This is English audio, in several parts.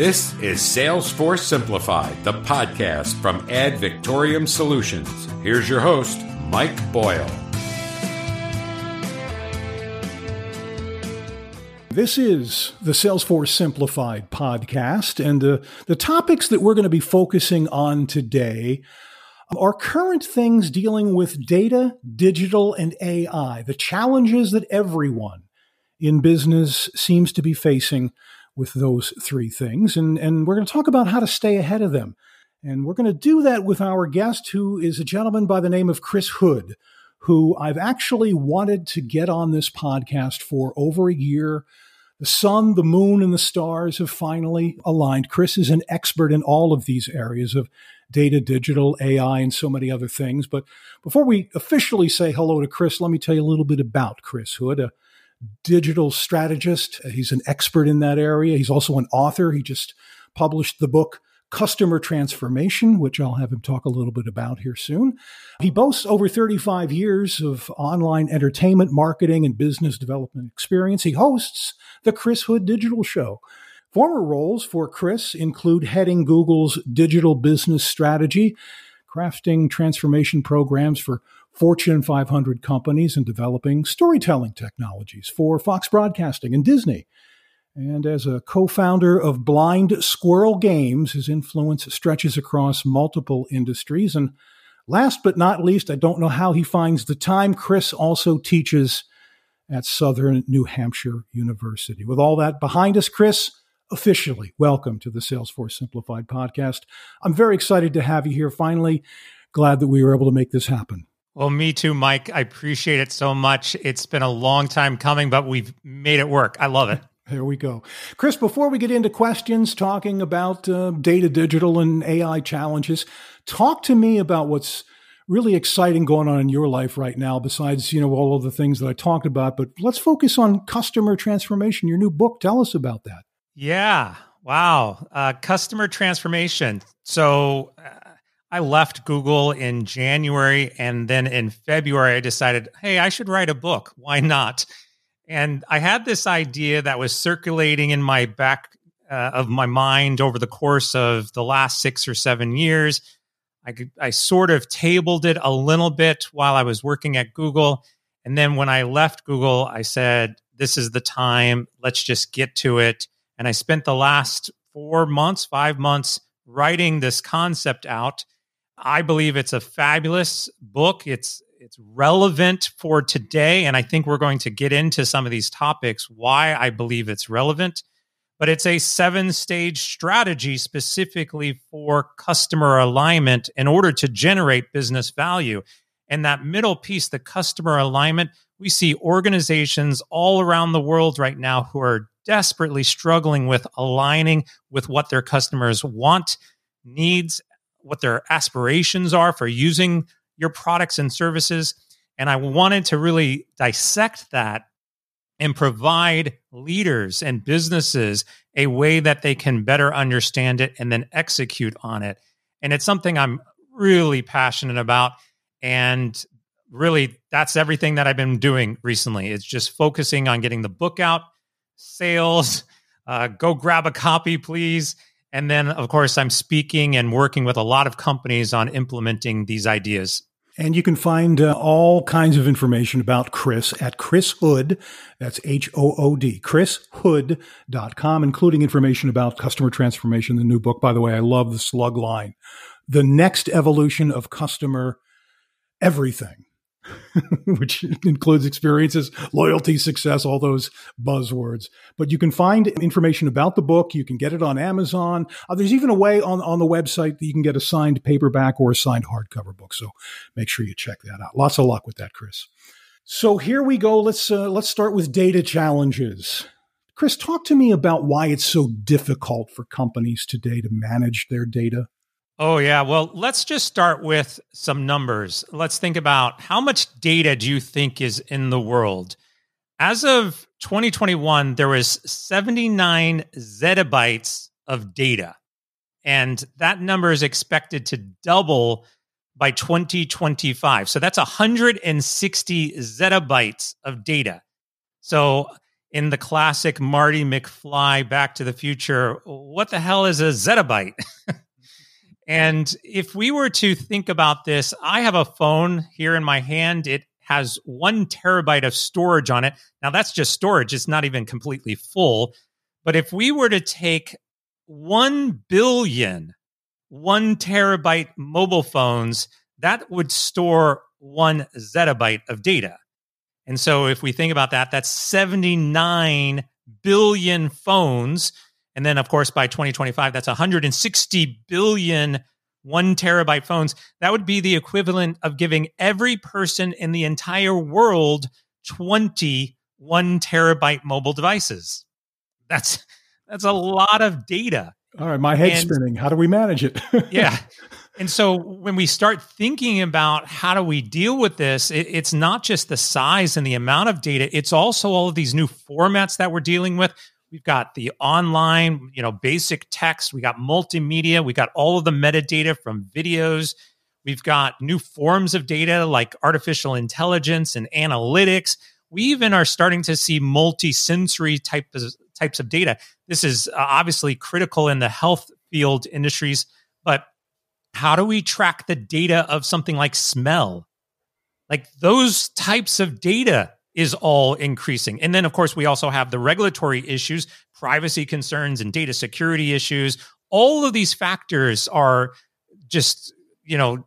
This is Salesforce Simplified, the podcast from Ad Victoriam Solutions. Here's your host, Mike Boyle. This is the Salesforce Simplified podcast, and uh, the topics that we're going to be focusing on today are current things dealing with data, digital, and AI, the challenges that everyone in business seems to be facing with those three things. And, and we're going to talk about how to stay ahead of them. And we're going to do that with our guest, who is a gentleman by the name of Chris Hood, who I've actually wanted to get on this podcast for over a year. The sun, the moon, and the stars have finally aligned. Chris is an expert in all of these areas of data, digital, AI, and so many other things. But before we officially say hello to Chris, let me tell you a little bit about Chris Hood, digital strategist. Uh, he's an expert in that area. He's also an author. He just published the book Customer Transformation, which I'll have him talk a little bit about here soon. He boasts over 35 years of online entertainment, marketing, and business development experience. He hosts the Chris Hood Digital Show. Former roles for Chris include heading Google's digital business strategy, crafting transformation programs for Fortune 500 companies in developing storytelling technologies for Fox Broadcasting and Disney. And as a co founder of Blind Squirrel Games, his influence stretches across multiple industries. And last but not least, I don't know how he finds the time, Chris also teaches at Southern New Hampshire University. With all that behind us, Chris, officially welcome to the Salesforce Simplified podcast. I'm very excited to have you here finally. Glad that we were able to make this happen. Well, me too, Mike. I appreciate it so much. It's been a long time coming, but we've made it work. I love it. There we go. Chris, before we get into questions talking about uh, data, digital, and AI challenges, talk to me about what's really exciting going on in your life right now, besides, you know, all of the things that I talked about. But let's focus on customer transformation, your new book. Tell us about that. Yeah. Wow. Uh, customer transformation. So, uh, I left Google in January. And then in February, I decided, hey, I should write a book. Why not? And I had this idea that was circulating in my back uh, of my mind over the course of the last six or seven years. I, could, I sort of tabled it a little bit while I was working at Google. And then when I left Google, I said, this is the time. Let's just get to it. And I spent the last four months, five months writing this concept out I believe it's a fabulous book. It's it's relevant for today and I think we're going to get into some of these topics why I believe it's relevant. But it's a seven stage strategy specifically for customer alignment in order to generate business value. And that middle piece, the customer alignment, we see organizations all around the world right now who are desperately struggling with aligning with what their customers want, needs, what their aspirations are for using your products and services. And I wanted to really dissect that and provide leaders and businesses a way that they can better understand it and then execute on it. And it's something I'm really passionate about. And really, that's everything that I've been doing recently. It's just focusing on getting the book out, sales. Uh, go grab a copy, please. And then, of course, I'm speaking and working with a lot of companies on implementing these ideas. And you can find uh, all kinds of information about Chris at Chris Hood. That's H O O D, chrishood.com, including information about customer transformation, the new book. By the way, I love the slug line. The next evolution of customer everything. which includes experiences, loyalty, success, all those buzzwords. But you can find information about the book. You can get it on Amazon. Uh, there's even a way on, on the website that you can get a signed paperback or a signed hardcover book. So make sure you check that out. Lots of luck with that, Chris. So here we go. Let's uh, let's start with data challenges. Chris, talk to me about why it's so difficult for companies today to manage their data. Oh, yeah. Well, let's just start with some numbers. Let's think about how much data do you think is in the world? As of 2021, there was 79 zettabytes of data. And that number is expected to double by 2025. So that's 160 zettabytes of data. So in the classic Marty McFly Back to the Future, what the hell is a zettabyte? and if we were to think about this, I have a phone here in my hand. It has one terabyte of storage on it. Now, that's just storage, it's not even completely full. But if we were to take 1 billion one terabyte mobile phones, that would store one zettabyte of data. And so if we think about that, that's 79 billion phones. And then, of course, by 2025, that's 160 billion one terabyte phones. That would be the equivalent of giving every person in the entire world 20 one terabyte mobile devices. That's that's a lot of data. All right, my head's and, spinning. How do we manage it? yeah. And so when we start thinking about how do we deal with this, it, it's not just the size and the amount of data, it's also all of these new formats that we're dealing with. We've got the online, you know, basic text, we got multimedia, we got all of the metadata from videos. We've got new forms of data like artificial intelligence and analytics. We even are starting to see multi-sensory types types of data. This is uh, obviously critical in the health field industries, but how do we track the data of something like smell? Like those types of data is all increasing. And then, of course, we also have the regulatory issues, privacy concerns, and data security issues. All of these factors are just, you know,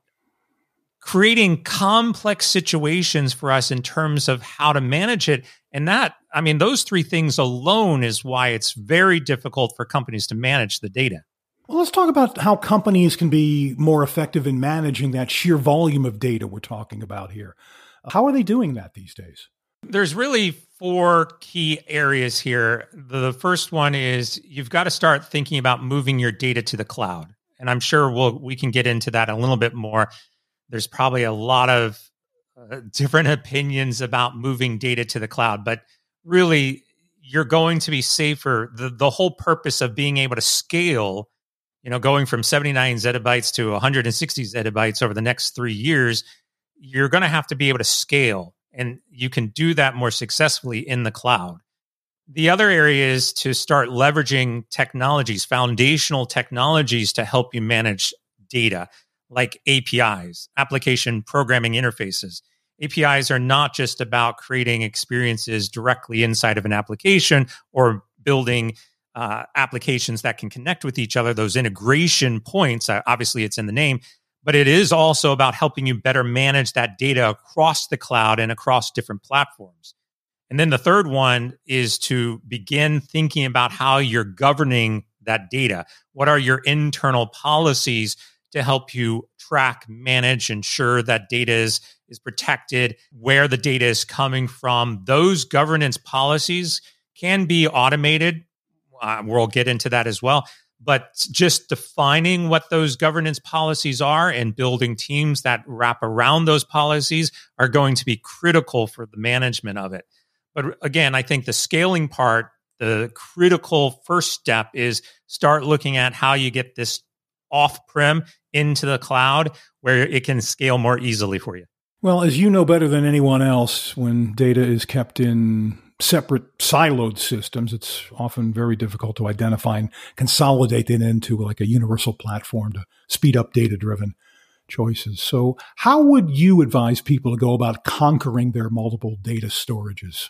creating complex situations for us in terms of how to manage it. And that, I mean, those three things alone is why it's very difficult for companies to manage the data. Well, let's talk about how companies can be more effective in managing that sheer volume of data we're talking about here. How are they doing that these days? There's really four key areas here. The first one is you've got to start thinking about moving your data to the cloud. And I'm sure we'll, we can get into that a little bit more. There's probably a lot of uh, different opinions about moving data to the cloud, but really, you're going to be safer. The, the whole purpose of being able to scale you know, going from 79 zettabytes to 160 zettabytes over the next three years, you're going to have to be able to scale. And you can do that more successfully in the cloud. The other area is to start leveraging technologies, foundational technologies to help you manage data, like APIs, application programming interfaces. APIs are not just about creating experiences directly inside of an application or building uh, applications that can connect with each other, those integration points. Uh, obviously, it's in the name, but it is also about helping you better manage that data across the cloud and across different platforms. And then the third one is to begin thinking about how you're governing that data. What are your internal policies to help you track, manage, ensure that data is, is protected, where the data is coming from? Those governance policies can be automated uh, we'll get into that as well. But just defining what those governance policies are and building teams that wrap around those policies are going to be critical for the management of it. But again, I think the scaling part, the critical first step is start looking at how you get this off prem into the cloud where it can scale more easily for you. Well, as you know better than anyone else, when data is kept in separate siloed systems, it's often very difficult to identify and consolidate it into like a universal platform to speed up data driven choices. So, how would you advise people to go about conquering their multiple data storages?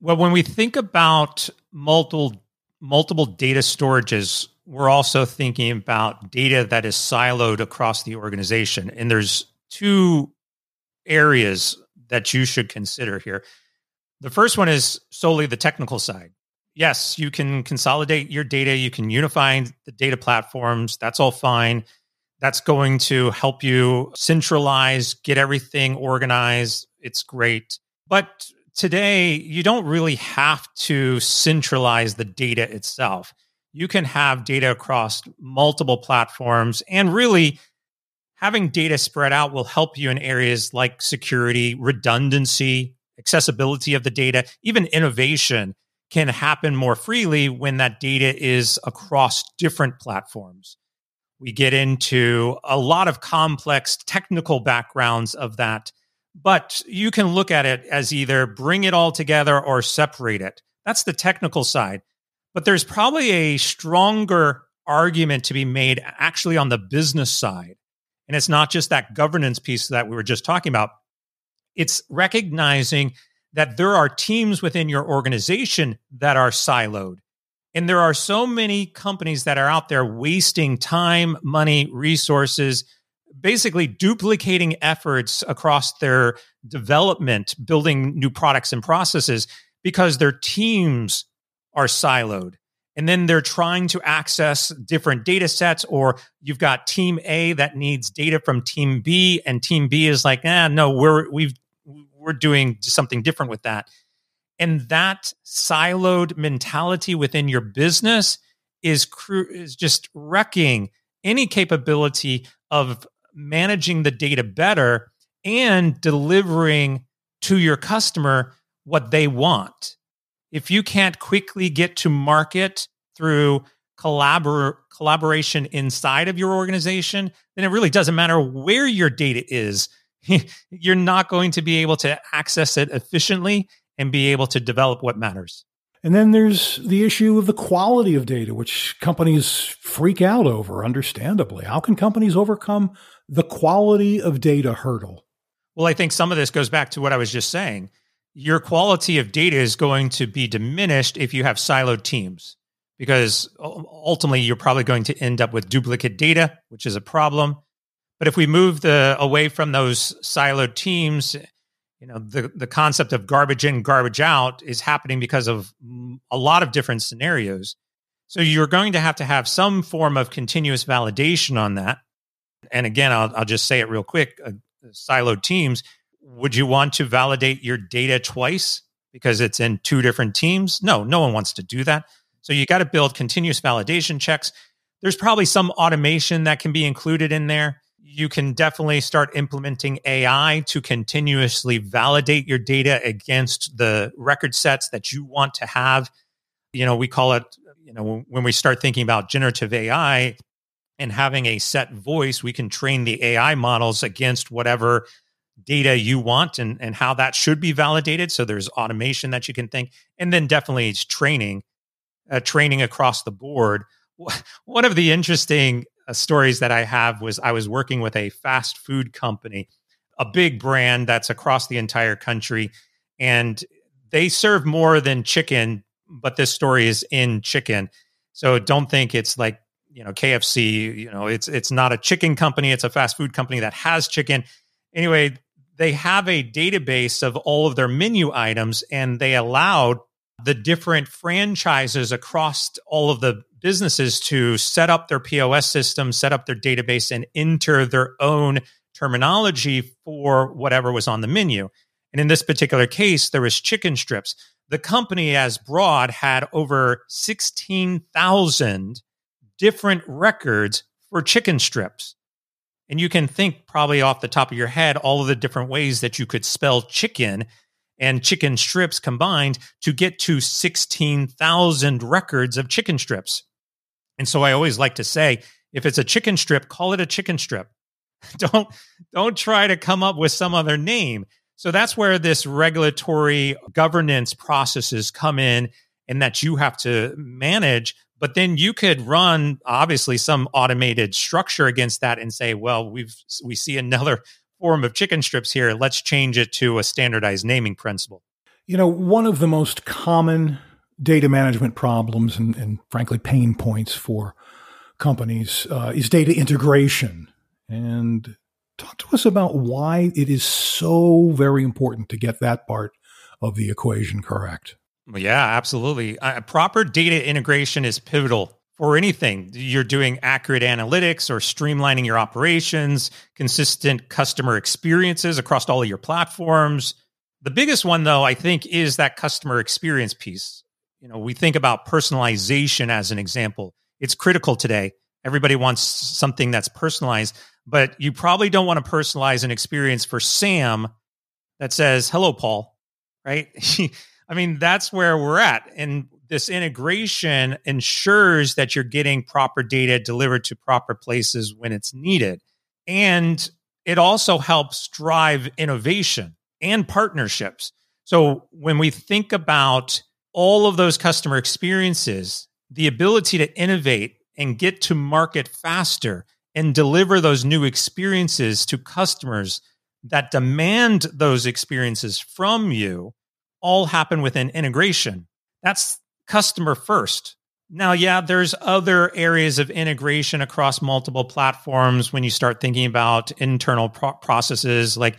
Well, when we think about multiple multiple data storages, we're also thinking about data that is siloed across the organization. And there's two areas that you should consider here. The first one is solely the technical side. Yes, you can consolidate your data, you can unify the data platforms. That's all fine. That's going to help you centralize, get everything organized. It's great. But today, you don't really have to centralize the data itself. You can have data across multiple platforms and really having data spread out will help you in areas like security, redundancy, accessibility of the data, even innovation can happen more freely when that data is across different platforms. We get into a lot of complex technical backgrounds of that, but you can look at it as either bring it all together or separate it. That's the technical side. But there's probably a stronger argument to be made actually on the business side. And it's not just that governance piece that we were just talking about. It's recognizing that there are teams within your organization that are siloed. And there are so many companies that are out there wasting time, money, resources, basically duplicating efforts across their development, building new products and processes because their teams are siloed. And then they're trying to access different data sets, or you've got team A that needs data from team B, and team B is like, ah, no, we're we've we're doing something different with that. And that siloed mentality within your business is cru- is just wrecking any capability of managing the data better and delivering to your customer what they want. If you can't quickly get to market through collabor- collaboration inside of your organization, then it really doesn't matter where your data is. You're not going to be able to access it efficiently and be able to develop what matters. And then there's the issue of the quality of data, which companies freak out over, understandably. How can companies overcome the quality of data hurdle? Well, I think some of this goes back to what I was just saying. Your quality of data is going to be diminished if you have siloed teams, because ultimately you're probably going to end up with duplicate data, which is a problem. But if we move the away from those siloed teams you know the the concept of garbage in garbage out is happening because of a lot of different scenarios so you're going to have to have some form of continuous validation on that and again i'll, I'll just say it real quick uh, siloed teams would you want to validate your data twice because it's in two different teams? No no one wants to do that. So you got to build continuous validation checks. There's probably some automation that can be included in there. You can definitely start implementing AI to continuously validate your data against the record sets that you want to have. You know, we call it, you know, when we start thinking about generative AI and having a set voice, we can train the AI models against whatever data you want and, and how that should be validated. So there's automation that you can think. And then definitely it's training, uh, training across the board. One of the interesting uh, stories that I have was I was working with a fast food company, a big brand that's across the entire country, and they serve more than chicken, but this story is in chicken. So don't think it's like you know KFC. You know, it's it's not a chicken company; it's a fast food company that has chicken. Anyway, they have a database of all of their menu items, and they allowed the different franchises across all of the businesses to set up their POS system, set up their database, and enter their own terminology for whatever was on the menu. And in this particular case, there was chicken strips. The company, as broad, had over 16,000 different records for chicken strips. And you can think probably off the top of your head all of the different ways that you could spell chicken and chicken strips combined to get to 16,000 records of chicken strips. And so I always like to say, if it's a chicken strip, call it a chicken strip. don't don't try to come up with some other name. So that's where this regulatory governance processes come in and that you have to manage. But then you could run obviously some automated structure against that and say, well, we've we see another form of chicken strips here. Let's change it to a standardized naming principle. You know, one of the most common data management problems and, and frankly pain points for companies uh, is data integration. And talk to us about why it is so very important to get that part of the equation correct. Yeah, absolutely. Uh, proper data integration is pivotal for anything. You're doing accurate analytics or streamlining your operations, consistent customer experiences across all of your platforms. The biggest one, though, I think, is that customer experience piece you know, we think about personalization as an example. It's critical today. Everybody wants something that's personalized, but you probably don't want to personalize an experience for Sam that says, hello, Paul, right? I mean, that's where we're at. And this integration ensures that you're getting proper data delivered to proper places when it's needed. And it also helps drive innovation and partnerships. So when we think about all of those customer experiences, the ability to innovate and get to market faster and deliver those new experiences to customers that demand those experiences from you all happen within integration. That's customer first. Now, yeah, there's other areas of integration across multiple platforms when you start thinking about internal pro- processes like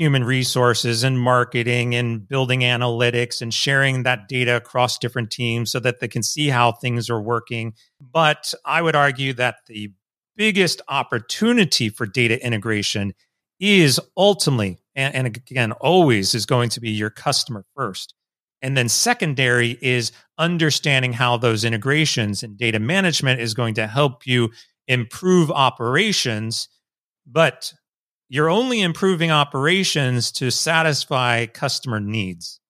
human resources and marketing and building analytics and sharing that data across different teams so that they can see how things are working. But I would argue that the biggest opportunity for data integration is ultimately, and, and again, always is going to be your customer first. And then secondary is understanding how those integrations and data management is going to help you improve operations. But you're only improving operations to satisfy customer needs.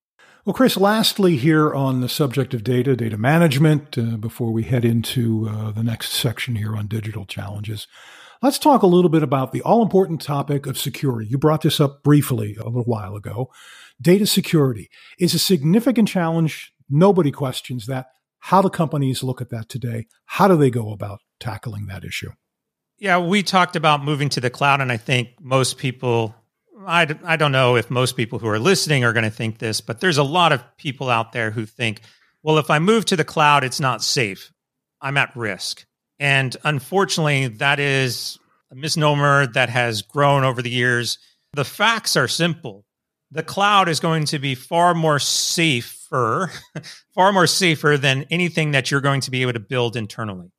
Well, Chris, lastly, here on the subject of data, data management, uh, before we head into uh, the next section here on digital challenges, let's talk a little bit about the all important topic of security. You brought this up briefly a little while ago. Data security is a significant challenge. Nobody questions that. How do companies look at that today? How do they go about tackling that issue? Yeah, we talked about moving to the cloud, and I think most people, I, I don't know if most people who are listening are going to think this, but there's a lot of people out there who think, well, if I move to the cloud, it's not safe. I'm at risk. And unfortunately, that is a misnomer that has grown over the years. The facts are simple the cloud is going to be far more safer, far more safer than anything that you're going to be able to build internally.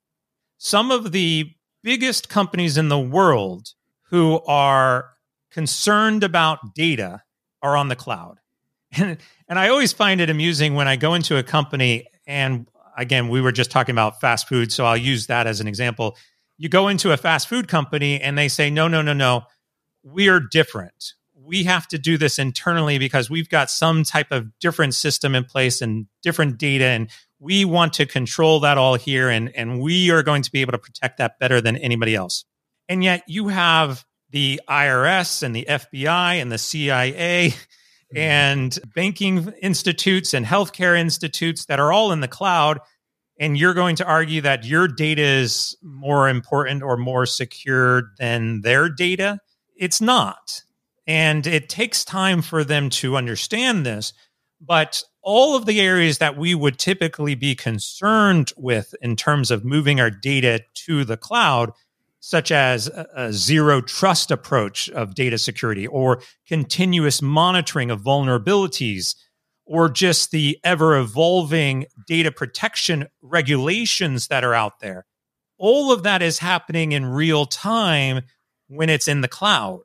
Some of the biggest companies in the world who are concerned about data are on the cloud. And, and I always find it amusing when I go into a company, and again, we were just talking about fast food, so I'll use that as an example. You go into a fast food company and they say, no, no, no, no, we are different we have to do this internally because we've got some type of different system in place and different data and we want to control that all here and and we are going to be able to protect that better than anybody else and yet you have the IRS and the FBI and the CIA. Mm-hmm. and banking institutes and healthcare institutes that are all in the cloud and you're going to argue that your data is more important or more secure than their data it's not and it takes time for them to understand this. But all of the areas that we would typically be concerned with in terms of moving our data to the cloud, such as a, zero trust approach of data security or continuous monitoring of vulnerabilities or just the ever evolving data protection regulations that are out there. All of that is happening in real time when it's in the cloud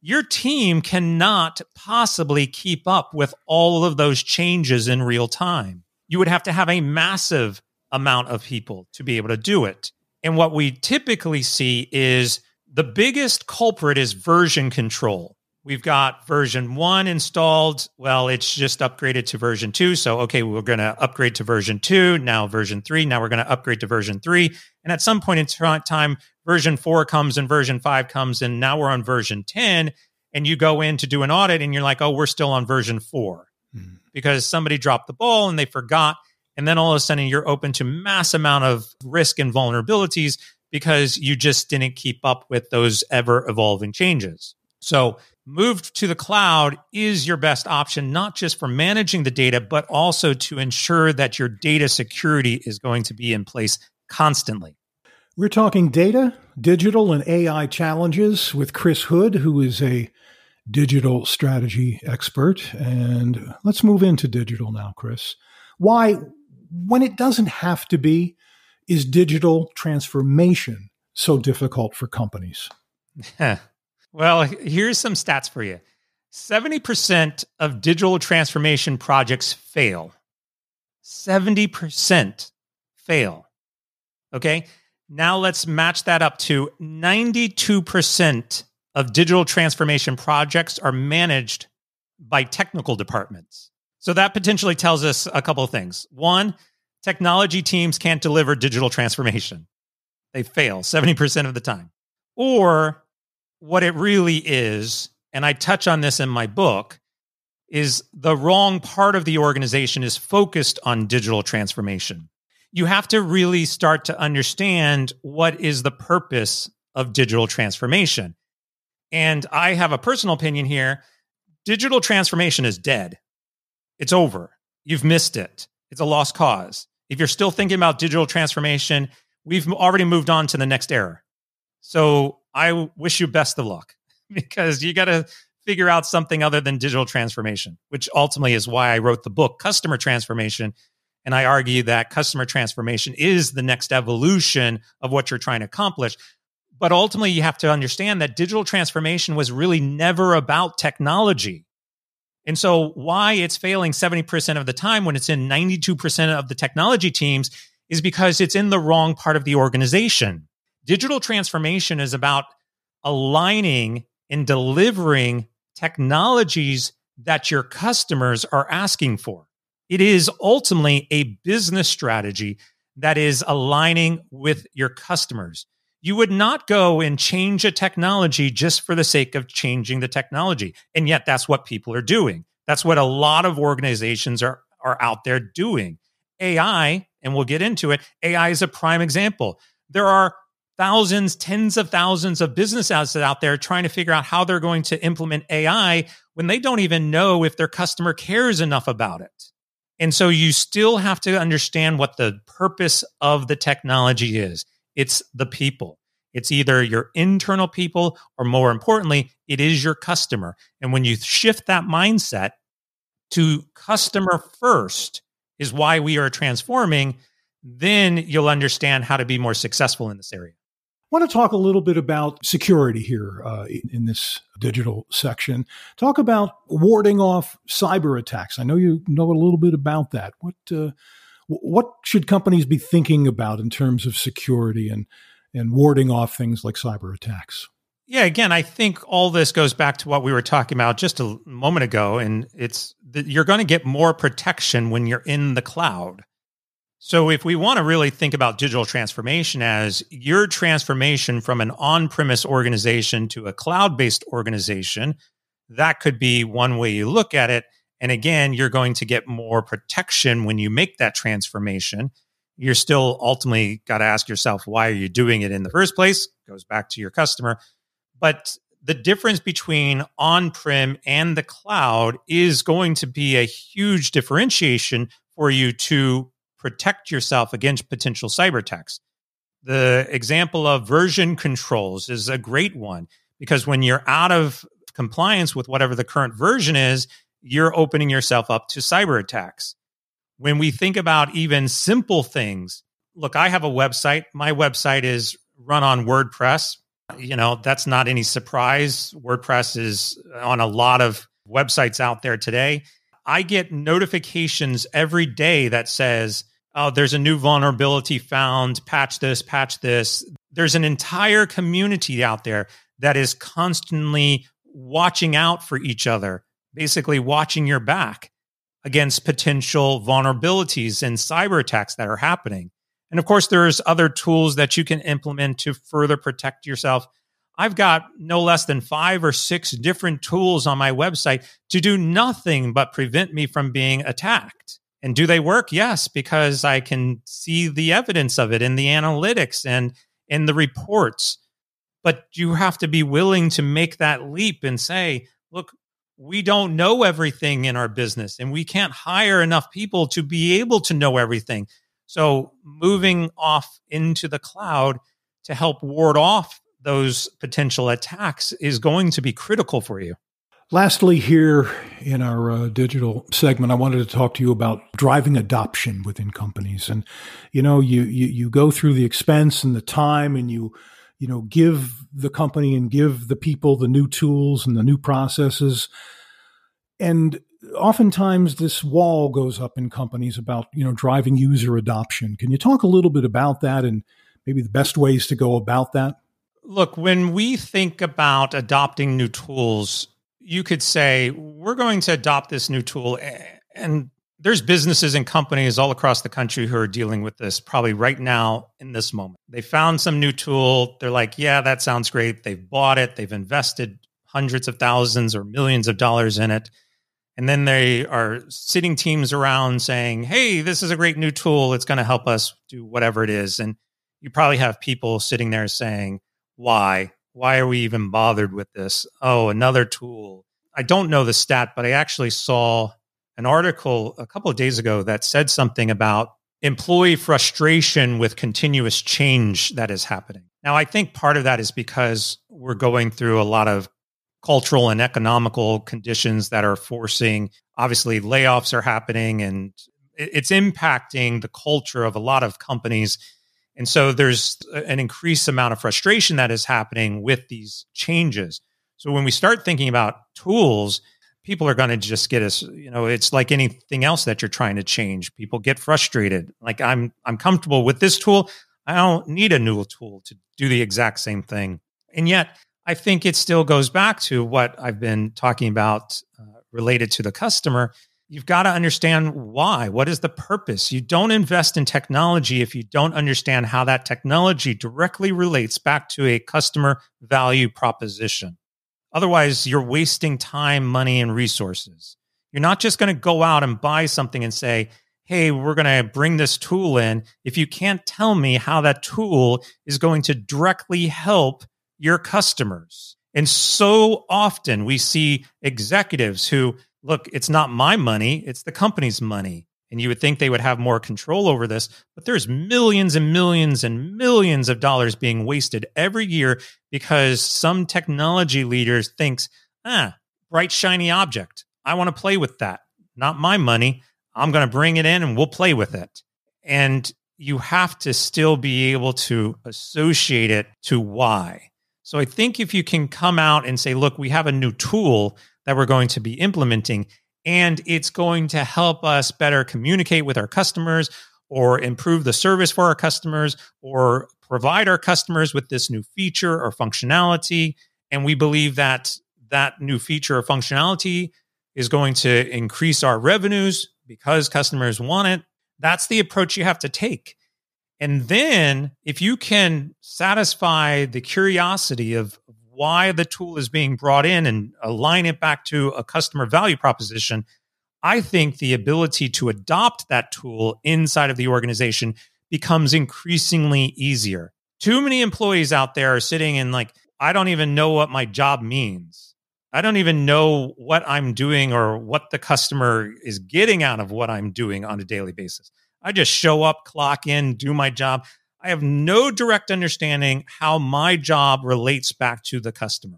your team cannot possibly keep up with all of those changes in real time. You would have to have a massive amount of people to be able to do it. And what we typically see is the biggest culprit is version control. We've got version one installed. Well, it's just upgraded to version two. So, okay, we're going to upgrade to version two. Now, version three. Now, we're going to upgrade to version three. And at some point in time, version four comes and version five comes, and now we're on version 10. And you go in to do an audit and you're like, oh, we're still on version 4 mm-hmm. because somebody dropped the ball and they forgot. And then all of a sudden you're open to mass amount of risk and vulnerabilities because you just didn't keep up with those ever evolving changes. So moved to the cloud is your best option, not just for managing the data, but also to ensure that your data security is going to be in place constantly. We're talking data, digital, and AI challenges with Chris Hood, who is a digital strategy expert. And let's move into digital now, Chris. Why, when it doesn't have to be, is digital transformation so difficult for companies? well, here's some stats for you 70% of digital transformation projects fail. 70% fail. Okay. Now let's match that up to 92% of digital transformation projects are managed by technical departments. So that potentially tells us a couple of things. One, technology teams can't deliver digital transformation. They fail 70% of the time. Or what it really is, and I touch on this in my book, is the wrong part of the organization is focused on digital transformation. You have to really start to understand what is the purpose of digital transformation. And I have a personal opinion here. Digital transformation is dead. It's over. You've missed it. It's a lost cause. If you're still thinking about digital transformation, we've already moved on to the next era. So I wish you best of luck because you got to figure out something other than digital transformation, which ultimately is why I wrote the book, Customer Transformation. And I argue that customer transformation is the next evolution of what you're trying to accomplish. But ultimately, you have to understand that digital transformation was really never about technology. And so, why it's failing 70% of the time when it's in 92% of the technology teams is because it's in the wrong part of the organization. Digital transformation is about aligning and delivering technologies that your customers are asking for. It is ultimately a business strategy that is aligning with your customers. You would not go and change a technology just for the sake of changing the technology. And yet that's what people are doing. That's what a lot of organizations are, are out there doing. AI, and we'll get into it, AI is a prime example. There are thousands, tens of thousands of business assets out there trying to figure out how they're going to implement AI when they don't even know if their customer cares enough about it. And so you still have to understand what the purpose of the technology is it's the people. It's either your internal people, or more importantly, it is your customer. And when you shift that mindset to customer first, is why we are transforming, then you'll understand how to be more successful in this area. I want to talk a little bit about security here uh, in, this digital section. Talk about warding off cyber attacks. I know you know a little bit about that. What uh, what should companies be thinking about in terms of security and and warding off things like cyber attacks? Yeah, again, I think all this goes back to what we were talking about just a moment ago, and it's that you're going to get more protection when you're in the cloud. So, if we want to really think about digital transformation as your transformation from an on premise organization to a cloud based organization, that could be one way you look at it. And again, you're going to get more protection when you make that transformation. You're still ultimately got to ask yourself, why are you doing it in the first place? Goes back to your customer. But the difference between on prem and the cloud is going to be a huge differentiation for you to protect yourself against potential cyber attacks. The example of version controls is a great one because when you're out of compliance with whatever the current version is, you're opening yourself up to cyber attacks. When we think about even simple things, look, I have a website. My website is run on WordPress. You know, that's not any surprise. WordPress is on a lot of websites out there today. I get notifications every day that says, oh, there's a new vulnerability found, patch this, patch this. There's an entire community out there that is constantly watching out for each other, basically watching your back against potential vulnerabilities and cyber attacks that are happening. And of course, there's other tools that you can implement to further protect yourself I've got no less than five or six different tools on my website to do nothing but prevent me from being attacked. And do they work? Yes, because I can see the evidence of it in the analytics and in the reports. But you have to be willing to make that leap and say, look, we don't know everything in our business and we can't hire enough people to be able to know everything. So moving off into the cloud to help ward off those potential attacks is going to be critical for you. Lastly, here in our uh, digital segment, I wanted to talk to you about driving adoption within companies. And you know, you, you you go through the expense and the time, and you you know give the company and give the people the new tools and the new processes. And oftentimes, this wall goes up in companies about you know driving user adoption. Can you talk a little bit about that and maybe the best ways to go about that? Look, when we think about adopting new tools, you could say, we're going to adopt this new tool. And there's businesses and companies all across the country who are dealing with this probably right now in this moment. They found some new tool. They're like, yeah, that sounds great. They've bought it, they've invested hundreds of thousands or millions of dollars in it. And then they are sitting teams around saying, Hey, this is a great new tool. It's going to help us do whatever it is. And you probably have people sitting there saying, Why? Why are we even bothered with this? Oh, another tool. I don't know the stat, but I actually saw an article a couple of days ago that said something about employee frustration with continuous change that is happening. Now, I think part of that is because we're going through a lot of cultural and economical conditions that are forcing, obviously, layoffs are happening and it's impacting the culture of a lot of companies. And so there's an increased amount of frustration that is happening with these changes. So when we start thinking about tools, people are going to just get us you know it's like anything else that you're trying to change. People get frustrated. Like i'm i'm comfortable with this tool. I don't need a new tool to do the exact same thing. And yet i think it still goes back to what i've been talking about uh, related to the customer. You've got to understand why. What is the purpose? You don't invest in technology if you don't understand how that technology directly relates back to a customer value proposition Otherwise, you're wasting time, money, and resources. You're not just going to go out and buy something and say, hey, we're going to bring this tool in. If you can't tell me how that tool is going to directly help your customers. And so often we see executives who, look, it's not my money, it's the company's money and you would think they would have more control over this but there's millions and millions and millions of dollars being wasted every year because some technology leaders thinks ah bright shiny object. I want to play with that. Not my money. I'm going to bring it in and we'll play with it. And you have to still be able to associate it to why. So i think if you can come out and say look we have a new tool that we're going to be implementing and it's going to help us better communicate with our customers or improve the service for our customers or provide our customers with this new feature or functionality. And we believe that that new feature or functionality is going to increase our revenues because customers want it. That's the approach you have to take. And then if you can satisfy the curiosity of why the tool is being brought in and align it back to a customer value proposition, I think the ability to adopt that tool inside of the organization becomes increasingly easier. Too many employees out there are sitting in like, I don't even know what my job means. I don't even know what I'm doing or what the customer is getting out of what I'm doing on a daily basis. I just show up, clock in, do my job. I have no direct understanding how my job relates back to the customer.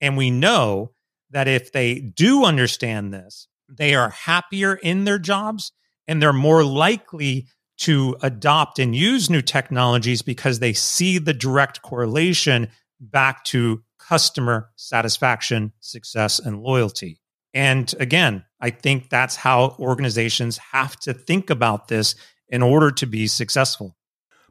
And we know that if they do understand this, they are happier in their jobs and they're more likely to adopt and use new technologies because they see the direct correlation back to customer satisfaction, success, and loyalty. And again, I think that's how organizations have to think about this in order to be successful.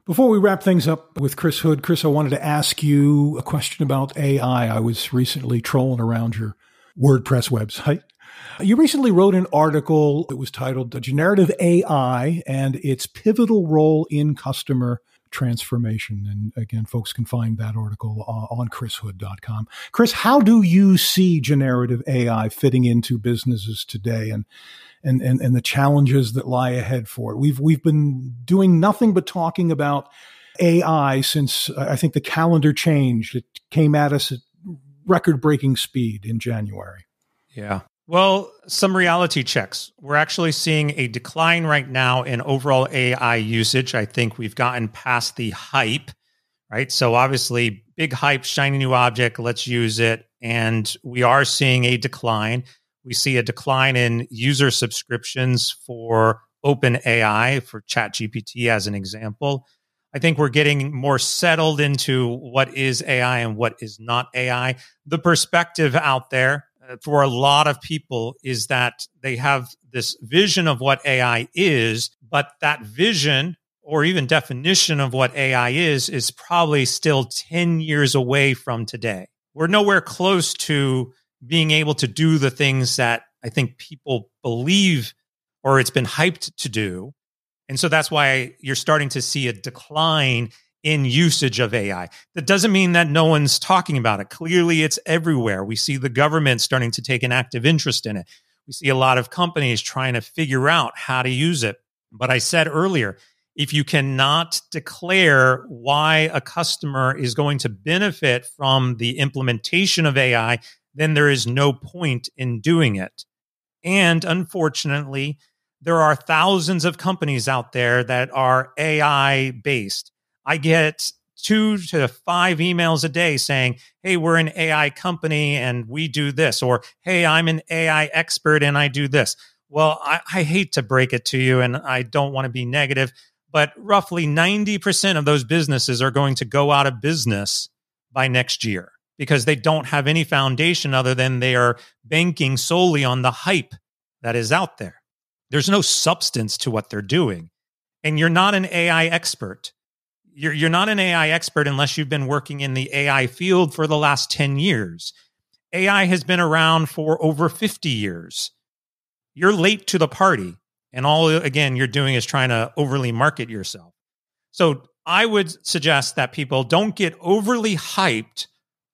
Before we wrap things up with Chris Hood, Chris, I wanted to ask you a question about AI. I was recently trolling around your WordPress website. You recently wrote an article that was titled Generative AI and its Pivotal Role in Customer Transformation. And again, folks can find that article uh, on chrishood.com. Chris, how do you see generative AI fitting into businesses today? And and, and, and the challenges that lie ahead for it. We've, we've been doing nothing but talking about AI since uh, I think the calendar changed. It came at us at record breaking speed in January. Yeah. Well, some reality checks. We're actually seeing a decline right now in overall AI usage. I think we've gotten past the hype, right? So, obviously, big hype, shiny new object, let's use it. And we are seeing a decline. We see a decline in user subscriptions for OpenAI, for ChatGPT as an example. I think we're getting more settled into what is AI and what is not AI. The perspective out there uh, for a lot of people is that they have this vision of what AI is, but that vision or even definition of what AI is is probably still 10 years away from today. We're nowhere close to being able to do the things that I think people believe or it's been hyped to do. And so that's why you're starting to see a decline in usage of AI. That doesn't mean that no one's talking about it. Clearly, it's everywhere. We see the government starting to take an active interest in it. We see a lot of companies trying to figure out how to use it. But I said earlier, if you cannot declare why a customer is going to benefit from the implementation of AI, then there is no point in doing it. And unfortunately, there are thousands of companies out there that are AI based. I get two to five emails a day saying, Hey, we're an AI company and we do this, or Hey, I'm an AI expert and I do this. Well, I, I hate to break it to you and I don't want to be negative, but roughly 90% of those businesses are going to go out of business by next year because they don't have any foundation other than they are banking solely on the hype that is out there. There's no substance to what they're doing. And you're not an AI expert you're you're not an AI expert unless you've been working in the AI field for the last 10 years. AI has been around for over 50 years. You're late to the party and all again you're doing is trying to overly market yourself. So I would suggest that people don't get overly hyped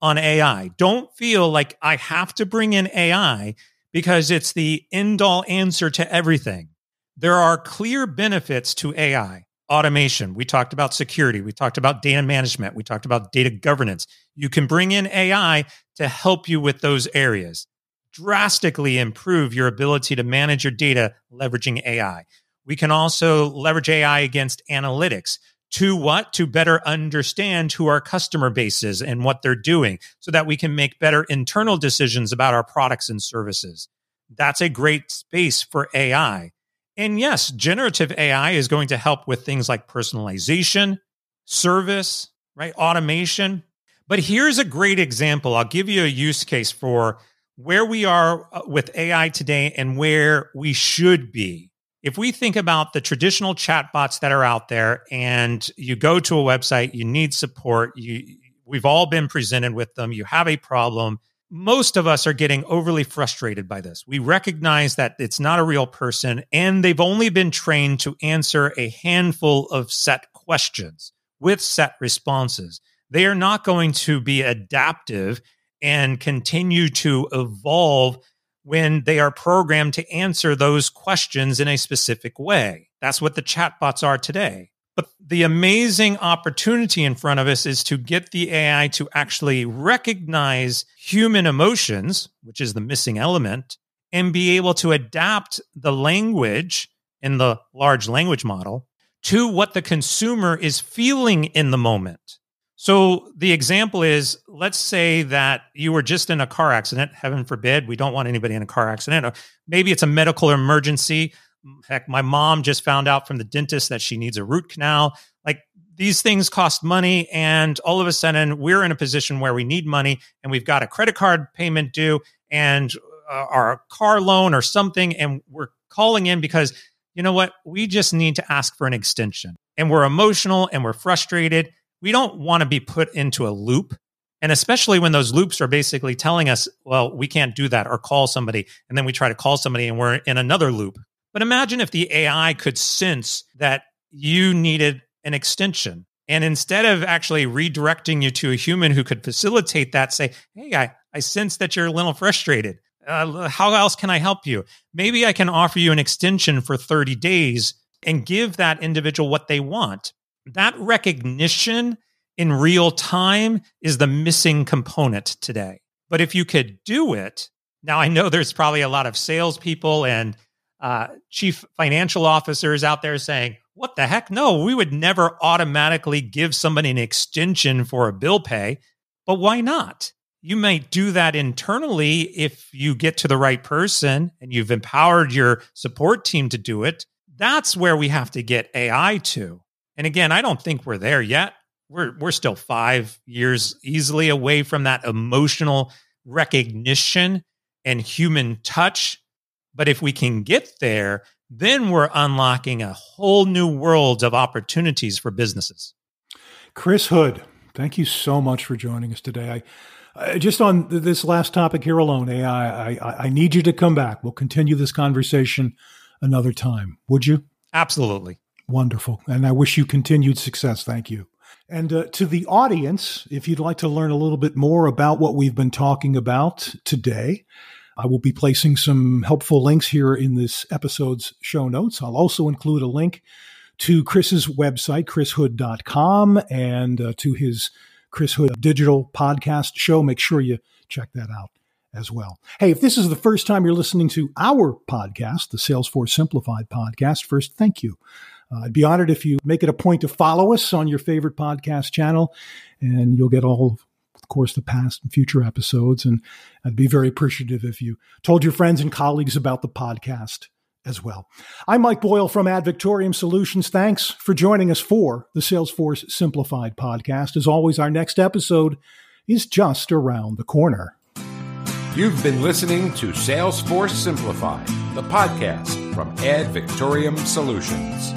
on AI. Don't feel like I have to bring in AI because it's the end all answer to everything. There are clear benefits to AI automation. We talked about security. We talked about data management. We talked about data governance. You can bring in AI to help you with those areas, drastically improve your ability to manage your data leveraging AI. We can also leverage AI against analytics to what? To better understand who our customer base is and what they're doing so that we can make better internal decisions about our products and services. That's a great space for AI. And yes, generative AI is going to help with things like personalization, service, right? Automation. But here's a great example. I'll give you a use case for where we are uh, with AI today and where we should be. If we think about the traditional chatbots that are out there and you go to a website, you need support, you we've all been presented with them, you have a problem, most of us are getting overly frustrated by this. We recognize that it's not a real person and they've only been trained to answer a handful of set questions with set responses. They are not going to be adaptive and continue to evolve when they are programmed to answer those questions in a specific way. That's what the chatbots are today. But the amazing opportunity in front of us is to get the AI to actually recognize human emotions, which is the missing element, and be able to adapt the language in the large language model to what the consumer is feeling in the moment. So the example is let's say that you were just in a car accident, heaven forbid, we don't want anybody in a car accident, or maybe it's a medical emergency heck, my mom just found out from the dentist that she needs a root canal. Like these things cost money. And all of a sudden, we're in a position where we need money and we've got a credit card payment due and uh, our car loan or something. And we're calling in because, you know what? We just need to ask for an extension. And we're emotional and we're frustrated. We don't want to be put into a loop. And especially when those loops are basically telling us, well, we can't do that or call somebody. And then we try to call somebody and we're in another loop but imagine if the AI could sense that you needed an extension. And instead of actually redirecting you to a human who could facilitate that, say, Hey, I, I sense that you're a little frustrated. Uh, how else can I help you? Maybe I can offer you an extension for 30 days and give that individual what they want. That recognition in real time is the missing component today. But if you could do it, now I know there's probably a lot of salespeople and uh, chief financial officers out there saying, what the heck? No, we would never automatically give somebody an extension for a bill pay. But why not? You might do that internally if you get to the right person and you've empowered your support team to do it. That's where we have to get AI to. And again, I don't think we're there yet. We're, we're still five years easily away from that emotional recognition and human touch but if we can get there, then we're unlocking a whole new world of opportunities for businesses. Chris Hood, thank you so much for joining us today. I, just on this last topic here alone, AI, I, I need you to come back. We'll continue this conversation another time. Would you? Absolutely. Wonderful. And I wish you continued success. Thank you. And uh, to the audience, if you'd like to learn a little bit more about what we've been talking about today, I will be placing some helpful links here in this episode's show notes. I'll also include a link to Chris's website, chrishood.com, and uh, to his Chris Hood digital podcast show. Make sure you check that out as well. Hey, if this is the first time you're listening to our podcast, the Salesforce Simplified podcast, first, thank you. Uh, I'd be honored if you make it a point to follow us on your favorite podcast channel, and you'll get all, of course, the past and future episodes. And I'd be very appreciative if you told your friends and colleagues about the podcast as well. I'm Mike Boyle from Ad Victoriam Solutions. Thanks for joining us for the Salesforce Simplified podcast. As always, our next episode is just around the corner. You've been listening to Salesforce Simplified, the podcast from Ad Victoriam Solutions.